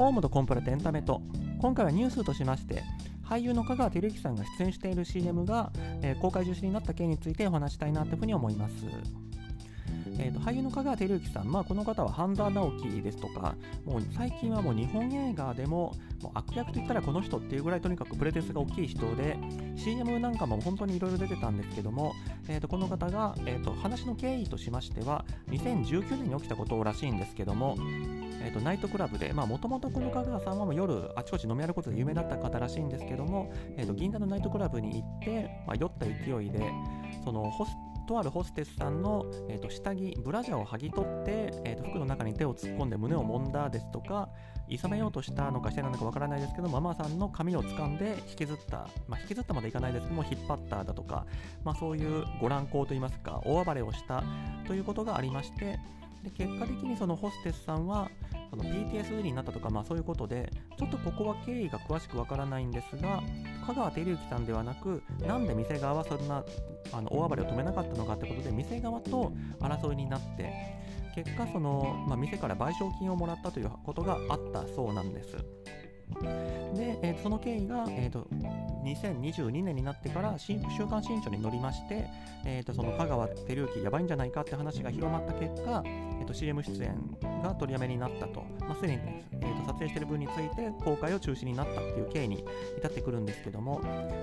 ホームとコンプラとエンタメと今回はニュースとしまして俳優の香川照之さんが出演している CM が、えー公開中止になった件についてお話したいなというふうに思います。えーと俳優の香川照之さん、まあ、この方は半沢直樹ですとか、もう最近はもう日本映画でももう悪役といったらこの人っていうぐらいとにかくプレゼンスが大きい人で、CM なんかも本当にいろいろ出てたんですけども、えーとこの方が、えーと話の経緯としましては、2019年に起きたことらしいんですけども、えーとナイトクラブで、もともとこの香川さんは夜あちこち飲み歩くことで有名だった方らしいんですけども、えーと銀座のナイトクラブに行って、まあ、酔った勢いで、そのホスとあるホステスさんの、えー、と下着、ブラジャーを剥ぎ取って、えー、と服の中に手を突っ込んで胸を揉んだですとか、いさめようとしたのかしてなのかわからないですけど、ママさんの髪を掴んで引きずった、まあ、引きずったまでいかないですけども、引っ張っただとか、まあ、そういうご乱行といいますか、大暴れをしたということがありまして、で結果的にそのホステスさんは、その PTSD になったとか、まあ、そういうことで、ちょっとここは経緯が詳しくわからないんですが、香川照之さんではなく、なんで店側はそんなあの大暴れを止めなかったのかってことで、店側と争いになって、結果その、まあ、店から賠償金をもらったということがあったそうなんです。で、えーその経緯が、えーと2022年になってから新週刊新書に載りまして、えーとその香川照之やばいんじゃないかって話が広まった結果、と CM 出演が取りやめになったと、まあ、すでに、えーと撮影している分について公開を中止になったっていう経緯に至ってくるんですけども、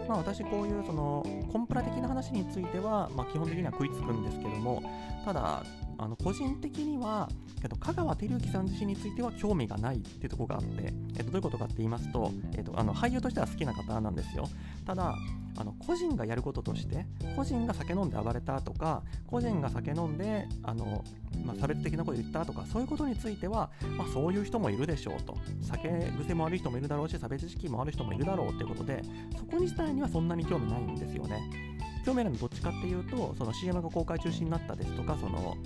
まあ、私こういうそのコンプラ的な話については、まあ、基本的には食いつくんですけども。ただあの個人的にはけど香川照之さん自身については興味がないっていうところがあって、えっとどういうことかって言いますと、えっとあの俳優としては好きな方なんですよ。ただあの個人がやることとして個人が酒飲んで暴れたとか個人が酒飲んであの、まあ、差別的なこと言ったとかそういうことについては、まあ、そういう人もいるでしょうと。酒癖も悪い人もいるだろうし差別意識もある人もいるだろうっていうことでそこに自体にはそんなに興味ないんですよね。興味あるのどっちかっていうとその CM が公開中止になったですとかその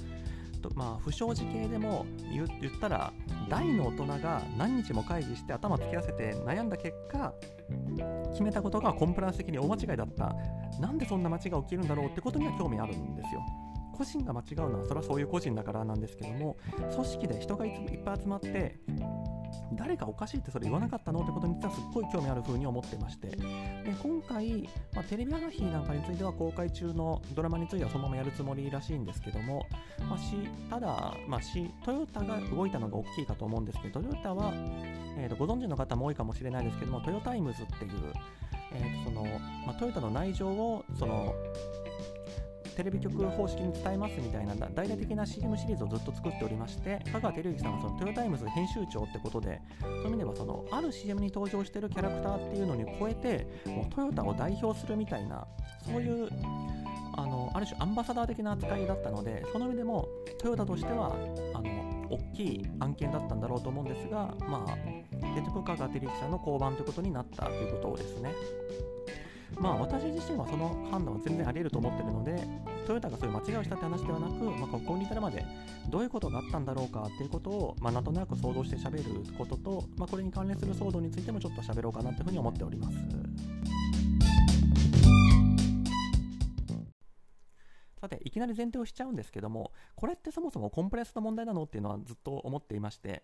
とまあ、不祥事系でも言ったら大の大人が何日も会議して頭突き合わせて悩んだ結果決めたことがコンプライアンス的に大間違いだった。なんでそんな間違いが起きるんだろうってことには興味あるんですよ。個人が間違うのはそれはそういう個人だからなんですけども組織で人がいっぱい集まって誰かおかしいってそれ言わなかったのってことに実はすっごい興味ある風に思ってまして。で今回、まあ、テレビ朝日なんかについては公開中のドラマについてはそのままやるつもりらしいんですけども、まあ、ただ、まあ、しトヨタが動いたのが大きいかと思うんですけどトヨタは、えーとご存知の方も多いかもしれないですけどもトヨタイムズっていう、えーとそのまあ、トヨタの内情をそのテレビ局方式に伝えますみたいな大々的な CM シリーズをずっと作っておりまして香川照之さんはそのトヨタイムズ編集長ってことでそういう意味ではそのある CM に登場してるキャラクターっていうのに超えてもうトヨタを代表するみたいなそういうあのある種アンバサダー的な扱いだったのでその意味でもトヨタとしてはあの大きい案件だったんだろうと思うんですがまあ結局香川照之さんの降板ということになったということですね。まあ私自身はその判断は全然あり得ると思ってるので、トヨタがそういう間違いをしたって話ではなく、まあ、ここに至るまでどういうことがあったんだろうかっていうことを、まあ、なんとなく想像して喋ることと、まあ、これに関連する騒動についてもちょっと喋ろうかなというふうに思っております。さて、いきなり前提をしちゃうんですけども、これってそもそもコンプレッスの問題なのっていうのはずっと思っていまして、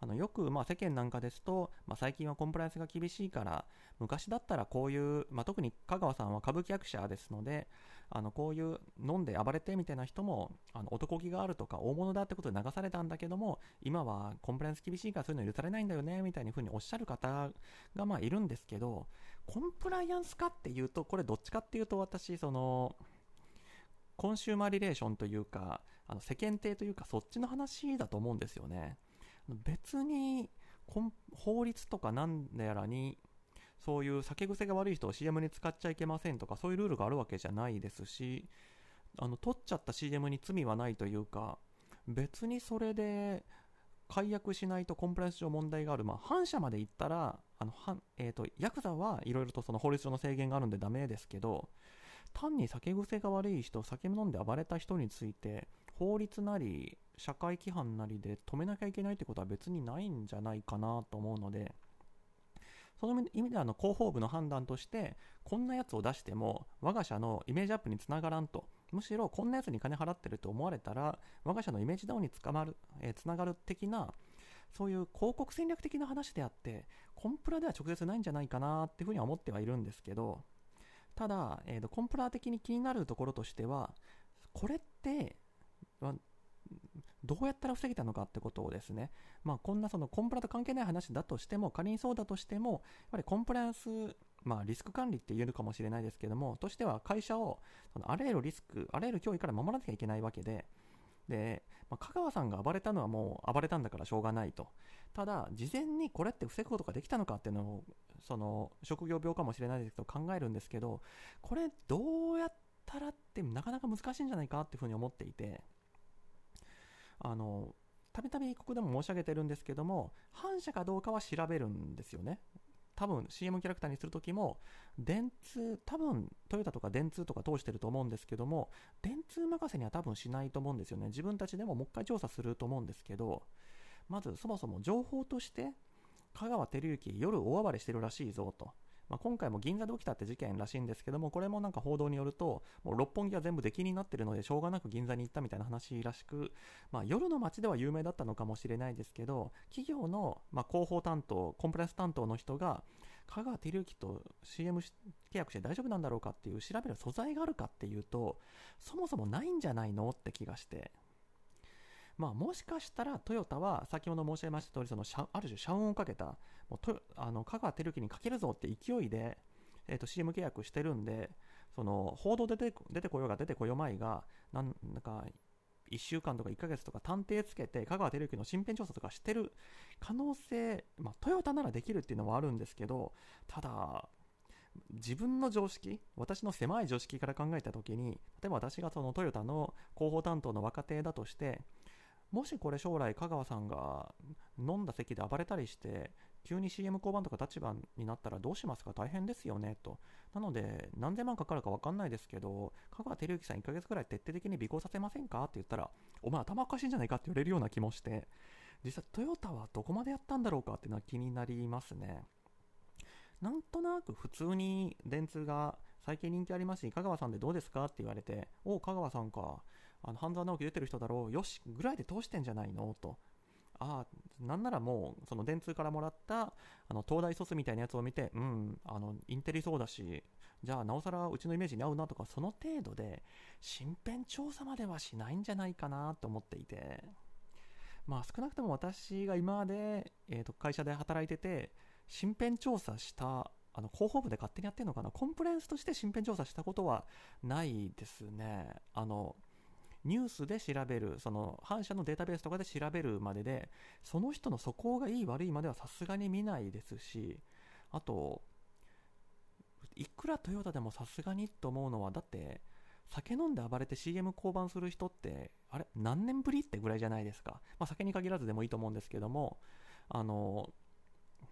あのよくまあ世間なんかですと、まあ、最近はコンプライアンスが厳しいから昔だったらこういう、まあ、特に香川さんは歌舞伎役者ですのであのこういう飲んで暴れてみたいな人もあの男気があるとか大物だってことで流されたんだけども今はコンプライアンス厳しいからそういうの許されないんだよねみたいな風におっしゃる方がまあいるんですけどコンプライアンスかっていうとこれどっちかっていうと私そのコンシューマーリレーションというかあの世間体というかそっちの話だと思うんですよね。別に法律とかなんやらにそういう酒癖が悪い人を CM に使っちゃいけませんとかそういうルールがあるわけじゃないですしあの取っちゃった CM に罪はないというか別にそれで解約しないとコンプライアンス上問題がある、まあ、反社まで言ったらあの、えー、とヤクザはいろいろとその法律上の制限があるんでダメですけど単に酒癖が悪い人酒飲んで暴れた人について法律なり社会規範なりで止めなきゃいけないってことは別にないんじゃないかなと思うのでその意味であの広報部の判断としてこんなやつを出しても我が社のイメージアップにつながらんと。むしろこんなやつに金払ってると思われたら我が社のイメージダウンにつかまる、えーつながる的なそういう広告戦略的な話であってコンプラでは直接ないんじゃないかなっていうふうには思ってはいるんですけどただ、えーと、コンプラ的に気になるところとしてはこれってどうやったら防げたのかってことをですね、まあ、こんなそのコンプラと関係ない話だとしても仮にそうだとしてもやっぱりコンプライアンスまあ、リスク管理って言えるかもしれないですけども、としては会社をそのあらゆるリスク、あらゆる脅威から守らなきゃいけないわけで、で、まあ、香川さんが暴れたのはもう暴れたんだからしょうがないと。ただ、事前にこれって防ぐことができたのかっていうのを、その職業病かもしれないですけど考えるんですけど、これどうやったらってなかなか難しいんじゃないかっていうふうに思っていて、あの、たびたびここでも申し上げてるんですけども、反社かどうかは調べるんですよね。多分 CM キャラクターにするときも、電通、多分トヨタとか電通とか通してると思うんですけども、電通任せには多分しないと思うんですよね。自分たちでももう一回調査すると思うんですけど、まずそもそも情報として、香川照之、夜大暴れしてるらしいぞと。まあ、今回も銀座で起きたって事件らしいんですけども、これもなんか報道によると、もう六本木は全部出禁になってるので、しょうがなく銀座に行ったみたいな話らしく、まあ、夜の街では有名だったのかもしれないですけど、企業の、まあ、広報担当、コンプライアンス担当の人が、香川照之と CM 契約して大丈夫なんだろうかっていう調べる素材があるかっていうと、そもそもないんじゃないのって気がして、まあ、もしかしたらトヨタは先ほど申し上げました通りそのある種社運をかけたもうあの香川照之にかけるぞって勢いで、えー、と CM 契約してるんでその報道出て出てこようが出てこようまいがなんなんか1週間とか1ヶ月とか探偵つけて香川照之の身辺調査とかしてる可能性、まあ、トヨタならできるっていうのはあるんですけどただ自分の常識私の狭い常識から考えた時に例えば私がそのトヨタの広報担当の若手だとしてもしこれ将来香川さんが飲んだ席で暴れたりして急に CM 交番とか立場になったらどうしますか？大変ですよねと。なので何千万かかるか分かんないですけど香川照之さん1ヶ月くらい徹底的に尾行させませんか？って言ったらお前頭おかしいんじゃないかって言われるような気もして。実際トヨタはどこまでやったんだろうかっていうのは気になりますね。なんとなく普通に電通が最近人気ありますし香川さんでどうですか？って言われておお香川さんか。あの半沢直樹出てる人だろう。よしぐらいで通してんじゃないの？と。ああなんならもうその電通からもらったあの東大卒みたいなやつを見てうんあのインテリそうだしじゃあなおさらうちのイメージに合うなとかその程度で身辺調査まではしないんじゃないかなと思っていて。まあ少なくとも私が今まで、えー、と会社で働いてて身辺調査したあの広報部で勝手にやってるのかな？コンプライアンスとして身辺調査したことはないですね。あのニュースで調べる、その反社のデータベースとかで調べるまでで、その人の素行がいい悪いまではさすがに見ないですし、あと、いくらトヨタでもさすがにと思うのは、だって、酒飲んで暴れて CM 降板する人って、あれ、何年ぶりってぐらいじゃないですか。まあ、酒に限らずでもいいと思うんですけども、あの、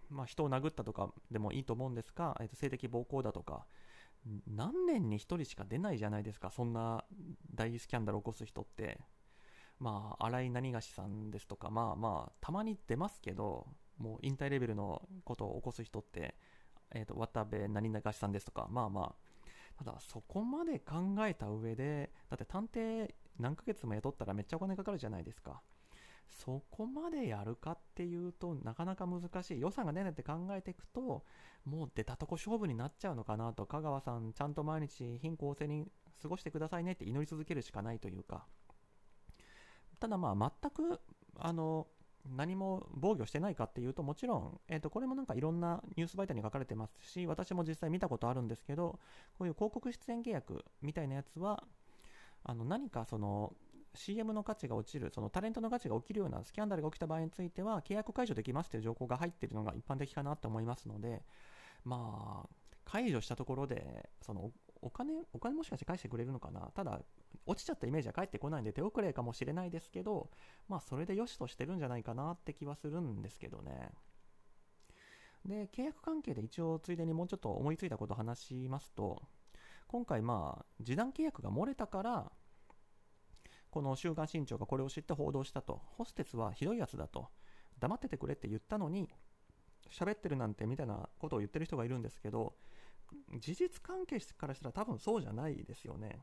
まあ、人を殴ったとかでもいいと思うんですが、えっと、性的暴行だとか、何年に1人しか出ないじゃないですか、そんな大スキャンダルを起こす人って。まあ、新井何がしさんですとか、まあまあ、たまに出ますけど、もう引退レベルのことを起こす人って、えーと、渡部何がしさんですとか、まあまあ、ただそこまで考えた上で、だって探偵何ヶ月も雇ったらめっちゃお金かかるじゃないですか。そこまでやるかっていうとなかなか難しい予算が出ないって考えていくともう出たとこ勝負になっちゃうのかなと香川さんちゃんと毎日貧困性に過ごしてくださいねって祈り続けるしかないというか。ただまあ全くあの何も防御してないかっていうともちろん、えー、とこれもなんかいろんなニュース媒体に書かれてますし私も実際見たことあるんですけどこういう広告出演契約みたいなやつはあの何かその CM の価値が落ちる、そのタレントの価値が起きるようなスキャンダルが起きた場合については、契約解除できますという情報が入っているのが一般的かなと思いますので、まあ、解除したところで、そのお金、お金もしかして返してくれるのかな、ただ、落ちちゃったイメージは返ってこないんで手遅れかもしれないですけど、まあ、それで良しとしてるんじゃないかなって気はするんですけどね。で、契約関係で一応、ついでにもうちょっと思いついたことを話しますと、今回、まあ、示談契約が漏れたから、この週刊新潮がこれを知って報道したと、ホステスはひどいやつだと、黙っててくれって言ったのに、喋ってるなんてみたいなことを言ってる人がいるんですけど、事実関係からしたら多分そうじゃないですよね。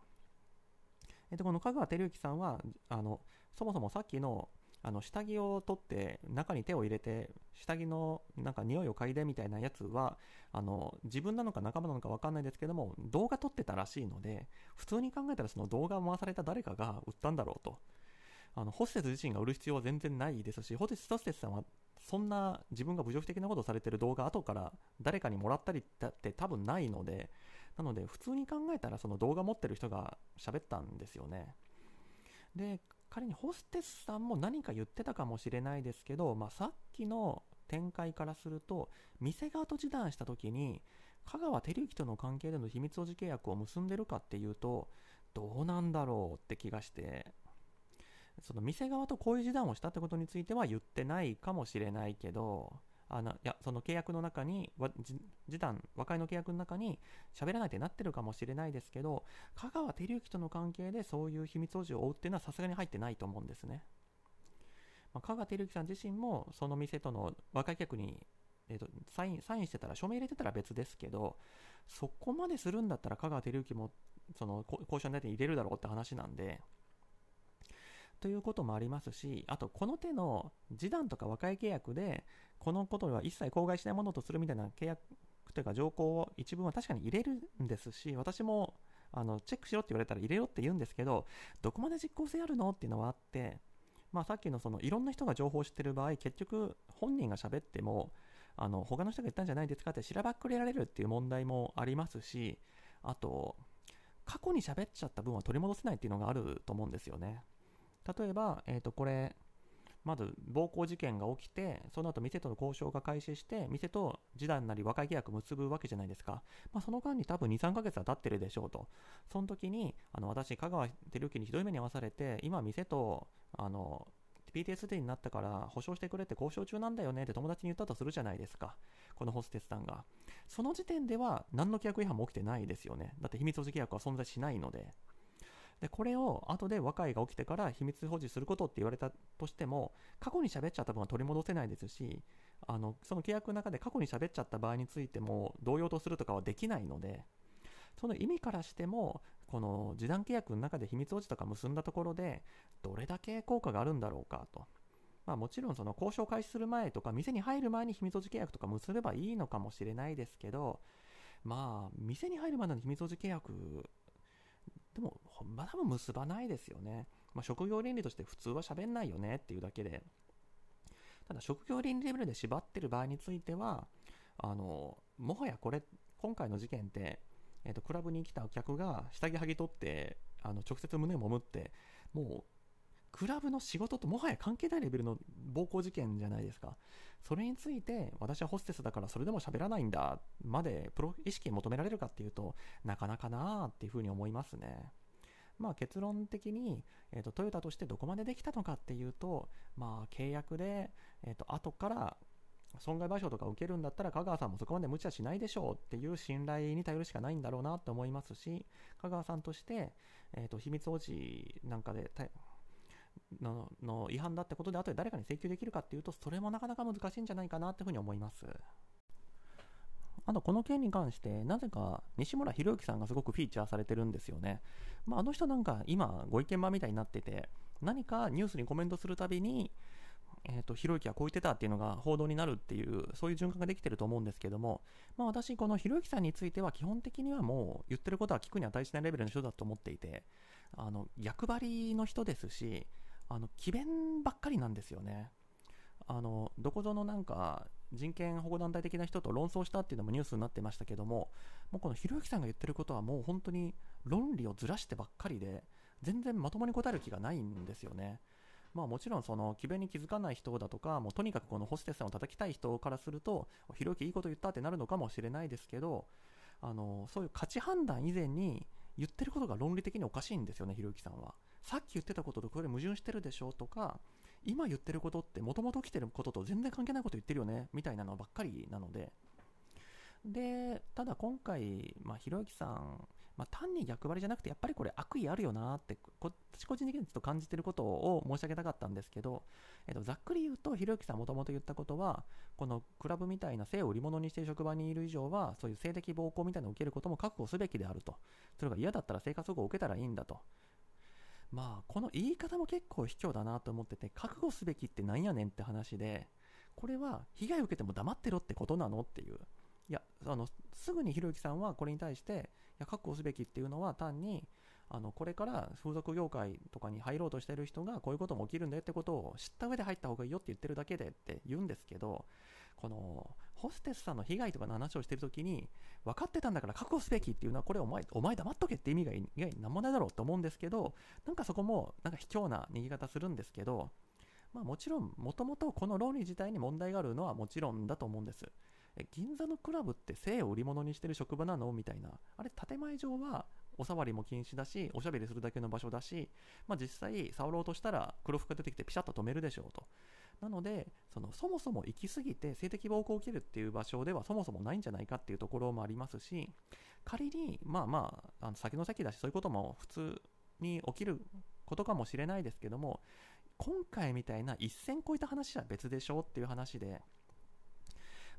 えっと、この香川照之さんは、あの、そもそもさっきのあの下着を取って中に手を入れて下着のなんか匂いを嗅いでみたいなやつはあの自分なのか仲間なのか分かんないですけども動画撮ってたらしいので普通に考えたらその動画を回された誰かが売ったんだろうと。あのホステス自身が売る必要は全然ないですしホステスさんはそんな自分が侮辱的なことをされてる動画後から誰かにもらったりって多分ないのでなので普通に考えたらその動画持ってる人が喋ったんですよね。で仮にホステスさんも何か言ってたかもしれないですけど、まあ、さっきの展開からすると店側と示談した時に香川照之との関係での秘密保持契約を結んでるかっていうとどうなんだろうって気がしてその店側とこういう示談をしたってことについては言ってないかもしれないけどあのいやその契約の中に示談和解の契約の中に喋らないってなってるかもしれないですけど香川照之との関係でそういう秘密保持を負うっていうのはさすがに入ってないと思うんですね、まあ、香川照之さん自身もその店との和解契約にえーと、サインサインしてたら署名入れてたら別ですけどそこまでするんだったら香川照之もその交渉の内に入れるだろうって話なんでということもありますしあとこの手の示談とか和解契約でこのことは一切口外しないものとするみたいな契約というか条項を一文は確かに入れるんですし私もあのチェックしろって言われたら入れろって言うんですけどどこまで実効性あるのっていうのはあってまあ、さっきのそのいろんな人が情報を知ってる場合結局本人が喋ってもあの他の人が言ったんじゃないですかってしらばっくれられるっていう問題もありますしあと過去に喋っちゃった分は取り戻せないっていうのがあると思うんですよね。例えば、えー、とこれまず暴行事件が起きてその後店との交渉が開始して店と示談なり和解契約結ぶわけじゃないですか、まあ、その間に多分23ヶ月は経ってるでしょうと。その時にあの私香川照之にひどい目に遭わされて今店とあの PTSD になったから保証してくれって交渉中なんだよねって友達に言ったとするじゃないですか。このホステスさんが。その時点では何の契約違反も起きてないですよね。だって秘密保持契約は存在しないので。でこれを後で和解が起きてから秘密保持することって言われたとしても過去に喋っちゃった分は取り戻せないですしあのその契約の中で過去に喋っちゃった場合についても同様とするとかはできないのでその意味からしてもこの示談契約の中で秘密保持とか結んだところでどれだけ効果があるんだろうかと。まあ、もちろんその交渉開始する前とか店に入る前に秘密保持契約とか結べばいいのかもしれないですけどまあ店に入るまでの秘密保持契約でも、ま、多分結ばないですよね。まあ、職業倫理として普通は喋んないよねっていうだけで。ただ、職業倫理レベルで縛ってる場合については、あの、もはやこれ、今回の事件って、えっ、ー、と、クラブに来たお客が下着剥ぎ取って、あの、直接胸を揉むって、もう、クラブの仕事ともはや関係ないレベルの暴行事件じゃないですか。それについて、私はホステスだからそれでも喋らないんだ、までプロ意識求められるかっていうとなかなかなーっていうふうに思いますね。まあ、結論的に、えーと、トヨタとしてどこまでできたのかっていうと、まあ、契約で、えーと、後から損害賠償とか受けるんだったら香川さんもそこまで無茶しないでしょうっていう信頼に頼るしかないんだろうなと思いますし香川さんとして、えーと秘密保持なんかでのの違反だってことで後で誰かに請求できるかっていうとそれもなかなか難しいんじゃないかなっていうふうに思います。あとこの件に関してなぜか西村博之さんがすごくフィーチャーされてるんですよね、まあ、あの人なんか今ご意見番みたいになってて何かニュースにコメントするたびにえーと、ひろゆきはこう言ってたっていうのが報道になるっていうそういう循環ができてると思うんですけども、まあ、私このひろゆきさんについては基本的にはもう言ってることは聞くに値しないレベルの人だと思っていてあの役張の人ですしあの詭弁ばっかりなんですよね。あのどこぞのなんか人権保護団体的な人と論争したっていうのもニュースになってましたけども、もうこのひろゆきさんが言ってることはもう本当に論理をずらしてばっかりで、全然まともに答える気がないんですよね。まあもちろんその詭弁に気づかない人だとか、もうとにかくこのホステスさんを叩きたい人からすると、ひろゆきいいこと言ったってなるのかもしれないですけど、あのそういう価値判断以前に言ってることが論理的におかしいんですよね、ひろゆきさんは。さっき言ってたこととこれ矛盾してるでしょとか、今言ってることってもともと起きてることと全然関係ないこと言ってるよねみたいなのばっかりなので。で、ただ今回、まあ、ひろゆきさん、まあ、単に逆張りじゃなくて、やっぱりこれ悪意あるよなって、私個人的にちょっと感じてることを申し上げたかったんですけど、えっと、ざっくり言うと、ひろゆきさんもともと言ったことは、このクラブみたいな性を売り物にしている職場にいる以上は、そういう性的暴行みたいなのを受けることも覚悟すべきであると。それが嫌だったら生活保護を受けたらいいんだと。まあこの言い方も結構卑怯だなと思ってて覚悟すべきってなんやねんって話でこれは被害を受けても黙ってろってことなのっていう。いやあのすぐにひろゆきさんはこれに対していや確保すべきっていうのは単にあのこれから風俗業界とかに入ろうとしてる人がこういうことも起きるんだよってことを知った上で入った方がいいよって言ってるだけでって言うんですけどこのホステスさんの被害とかの話をしてるときに分かってたんだから確保すべきっていうのはこれお前お前黙っとけって意味が意外に何もないだろうと思うんですけどなんかそこもなんか卑怯な逃げ方するんですけどまあもちろんもともとこの論理自体に問題があるのはもちろんだと思うんです。銀座のクラブって性を売り物にしてる職場なの？みたいな。あれ建前上はお触りも禁止だしおしゃべりするだけの場所だし、まあ、実際触ろうとしたら黒服が出てきてピシャッと止めるでしょうと。なのでそのそもそも行き過ぎて性的暴行を受けるっていう場所ではそもそもないんじゃないかっていうところもありますし仮にまあまああの先の先だしそういうことも普通に起きることかもしれないですけども今回みたいな一線越えた話は別でしょうっていう話で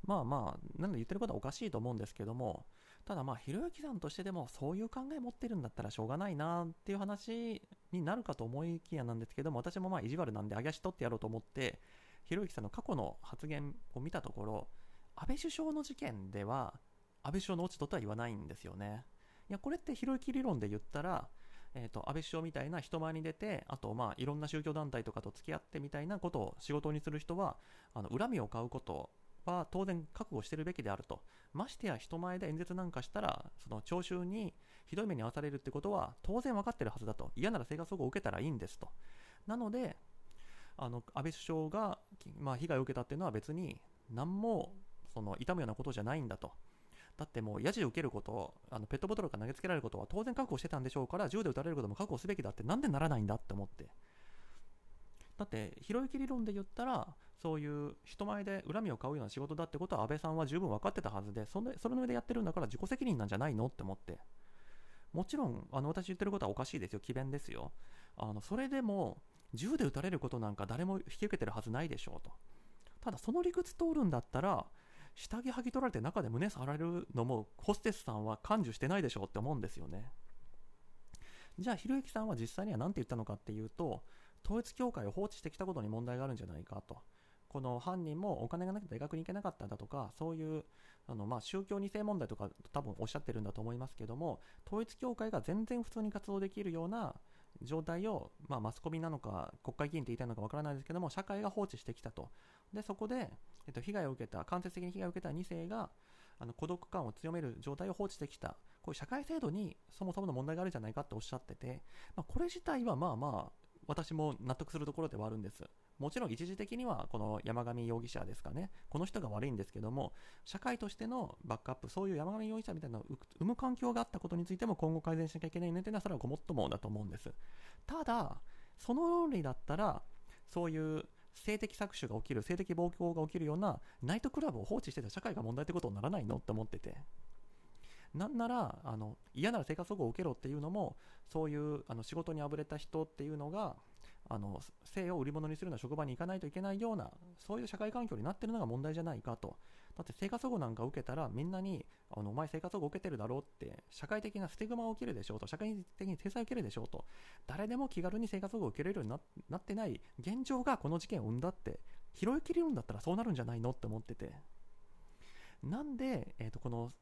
まあまあ、なので言ってることはおかしいと思うんですけども、ただまあ、ひろゆきさんとしてでもそういう考え持ってるんだったらしょうがないなっていう話になるかと思いきやなんですけども、私もまあ意地悪なんで、あげ足取ってやろうと思って、ひろゆきさんの過去の発言を見たところ、安倍首相の事件では、安倍首相の落ち度とは言わないんですよね。いや、これってひろゆき理論で言ったら、えーと、安倍首相みたいな人前に出て、あと、まあ、いろんな宗教団体とかと付き合ってみたいなことを仕事にする人は、あの恨みを買うことは当然覚悟してるべきであると。ましてや人前で演説なんかしたら、その聴衆にひどい目に遭わされるってことは当然分かってるはずだと。嫌なら生活保護を受けたらいいんですと。なので、あの安倍首相が、まあ、被害を受けたっていうのは別に何もその痛むようなことじゃないんだと。だってもう、やじを受けること、あのペットボトルから投げつけられることは当然覚悟してたんでしょうから、銃で撃たれることも覚悟すべきだって、なんでならないんだって思って。だって、ひろゆき理論で言ったら、そういう人前で恨みを買うような仕事だってことは安倍さんは十分分かってたはずで、それそれの上でやってるんだから自己責任なんじゃないのって思って。もちろん、あの私言ってることはおかしいですよ、詭弁ですよ。あのそれでも、銃で撃たれることなんか誰も引き受けてるはずないでしょうと。ただ、その理屈通るんだったら、下着剥ぎ取られて中で胸触られるのもホステスさんは感受してないでしょうって思うんですよね。じゃあ、ひろゆきさんは実際には何て言ったのかっていうと、統一教会を放置してきたことに問題があるんじゃないかと。この犯人もお金がなくて大学に行けなかったんだとか、そういうあのまあ宗教2世問題とか多分おっしゃってるんだと思いますけども、統一教会が全然普通に活動できるような状態を、まあ、マスコミなのか国会議員って言いたいのかわからないですけども、社会が放置してきたと。で、そこで、えっと、被害を受けた、間接的に被害を受けた2世が、あの孤独感を強める状態を放置してきた、こういう社会制度にそもそもの問題があるんじゃないかっておっしゃってて、まあ、これ自体はまあまあ、私も納得するところではあるんです。もちろん一時的にはこの山上容疑者ですかね、この人が悪いんですけども、社会としてのバックアップ、そういう山上容疑者みたいなのを生む環境があったことについても今後改善しなきゃいけないねというのは、それはごもっともだと思うんです。ただ、その論理だったら、そういう性的搾取が起きる、性的暴行が起きるようなナイトクラブを放置してた社会が問題ってことにならないのって思ってて。なんならあの嫌なら生活保護を受けろっていうのもそういうあの仕事にあぶれた人っていうのがあの性を売り物にするような職場に行かないといけないようなそういう社会環境になってるのが問題じゃないかと。だって生活保護なんか受けたらみんなにあのお前生活保護受けてるだろうって社会的なステグマを受けるでしょうと社会的に制裁を受けるでしょうと誰でも気軽に生活保護を受けれるようになってない現状がこの事件を生んだって拾いきれるんだったらそうなるんじゃないのって思ってて。なんで、えー、とこの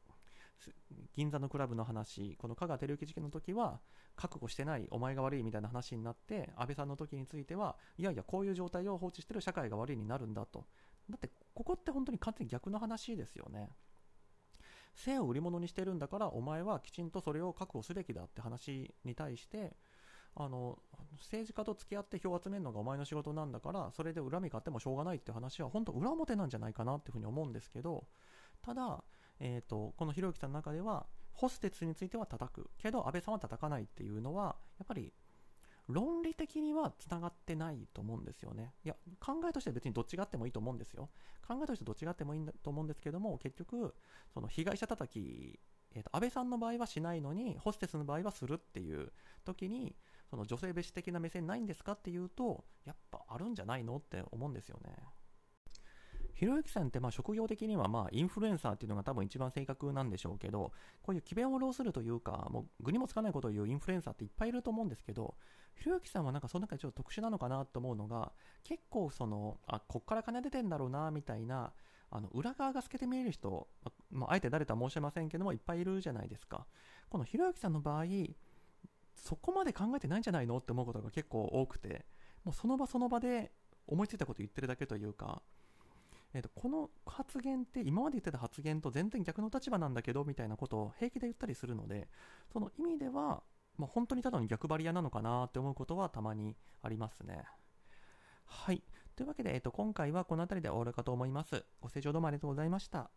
銀座のクラブの話、この香川照之事件の時は、覚悟してない、お前が悪いみたいな話になって、安倍さんの時については、いやいや、こういう状態を放置してる社会が悪いになるんだと。だって、ここって本当に完全に逆の話ですよね。性を売り物にしてるんだから、お前はきちんとそれを確保すべきだって話に対して、あの政治家と付き合って票を集めるのがお前の仕事なんだからそれで恨み買ってもしょうがないって話は本当裏表なんじゃないかなっていうふうに思うんですけどただえーと、このひろゆきさんの中ではホステスについては叩くけど安倍さんは叩かないっていうのはやっぱり論理的にはつながってないと思うんですよね。いや、考えとしては別にどっちがあってもいいと思うんですよ。考えとしてどっちがあってもいいんだと思うんですけども、結局、その被害者叩き、えーと、安倍さんの場合はしないのに、ホステスの場合はするっていう時に、その女性蔑視的な目線ないんですかっていうと、やっぱあるんじゃないのって思うんですよね。ひろゆきさんってまあ職業的にはまあインフルエンサーっていうのが多分一番正確なんでしょうけど、こういう詭弁を浪するというか、もう具にもつかないことを言うインフルエンサーっていっぱいいると思うんですけど、ひろゆきさんはなんかその中でちょっと特殊なのかなと思うのが、結構その、あ、こっから金出てんだろうな、みたいな、あの裏側が透けて見える人、まあ、あえて誰とは申しませんけども、いっぱいいるじゃないですか。このひろゆきさんの場合、そこまで考えてないんじゃないの？って思うことが結構多くて、もうその場その場で思いついたこと言ってるだけというか、えー、とこの発言って今まで言ってた発言と全然逆の立場なんだけどみたいなことを平気で言ったりするのでその意味では、まあ、本当にただの逆張り屋なのかなって思うことはたまにありますね。はい。というわけで、えー、と今回はこの辺りで終わるかと思います。ご清聴どうもありがとうございました。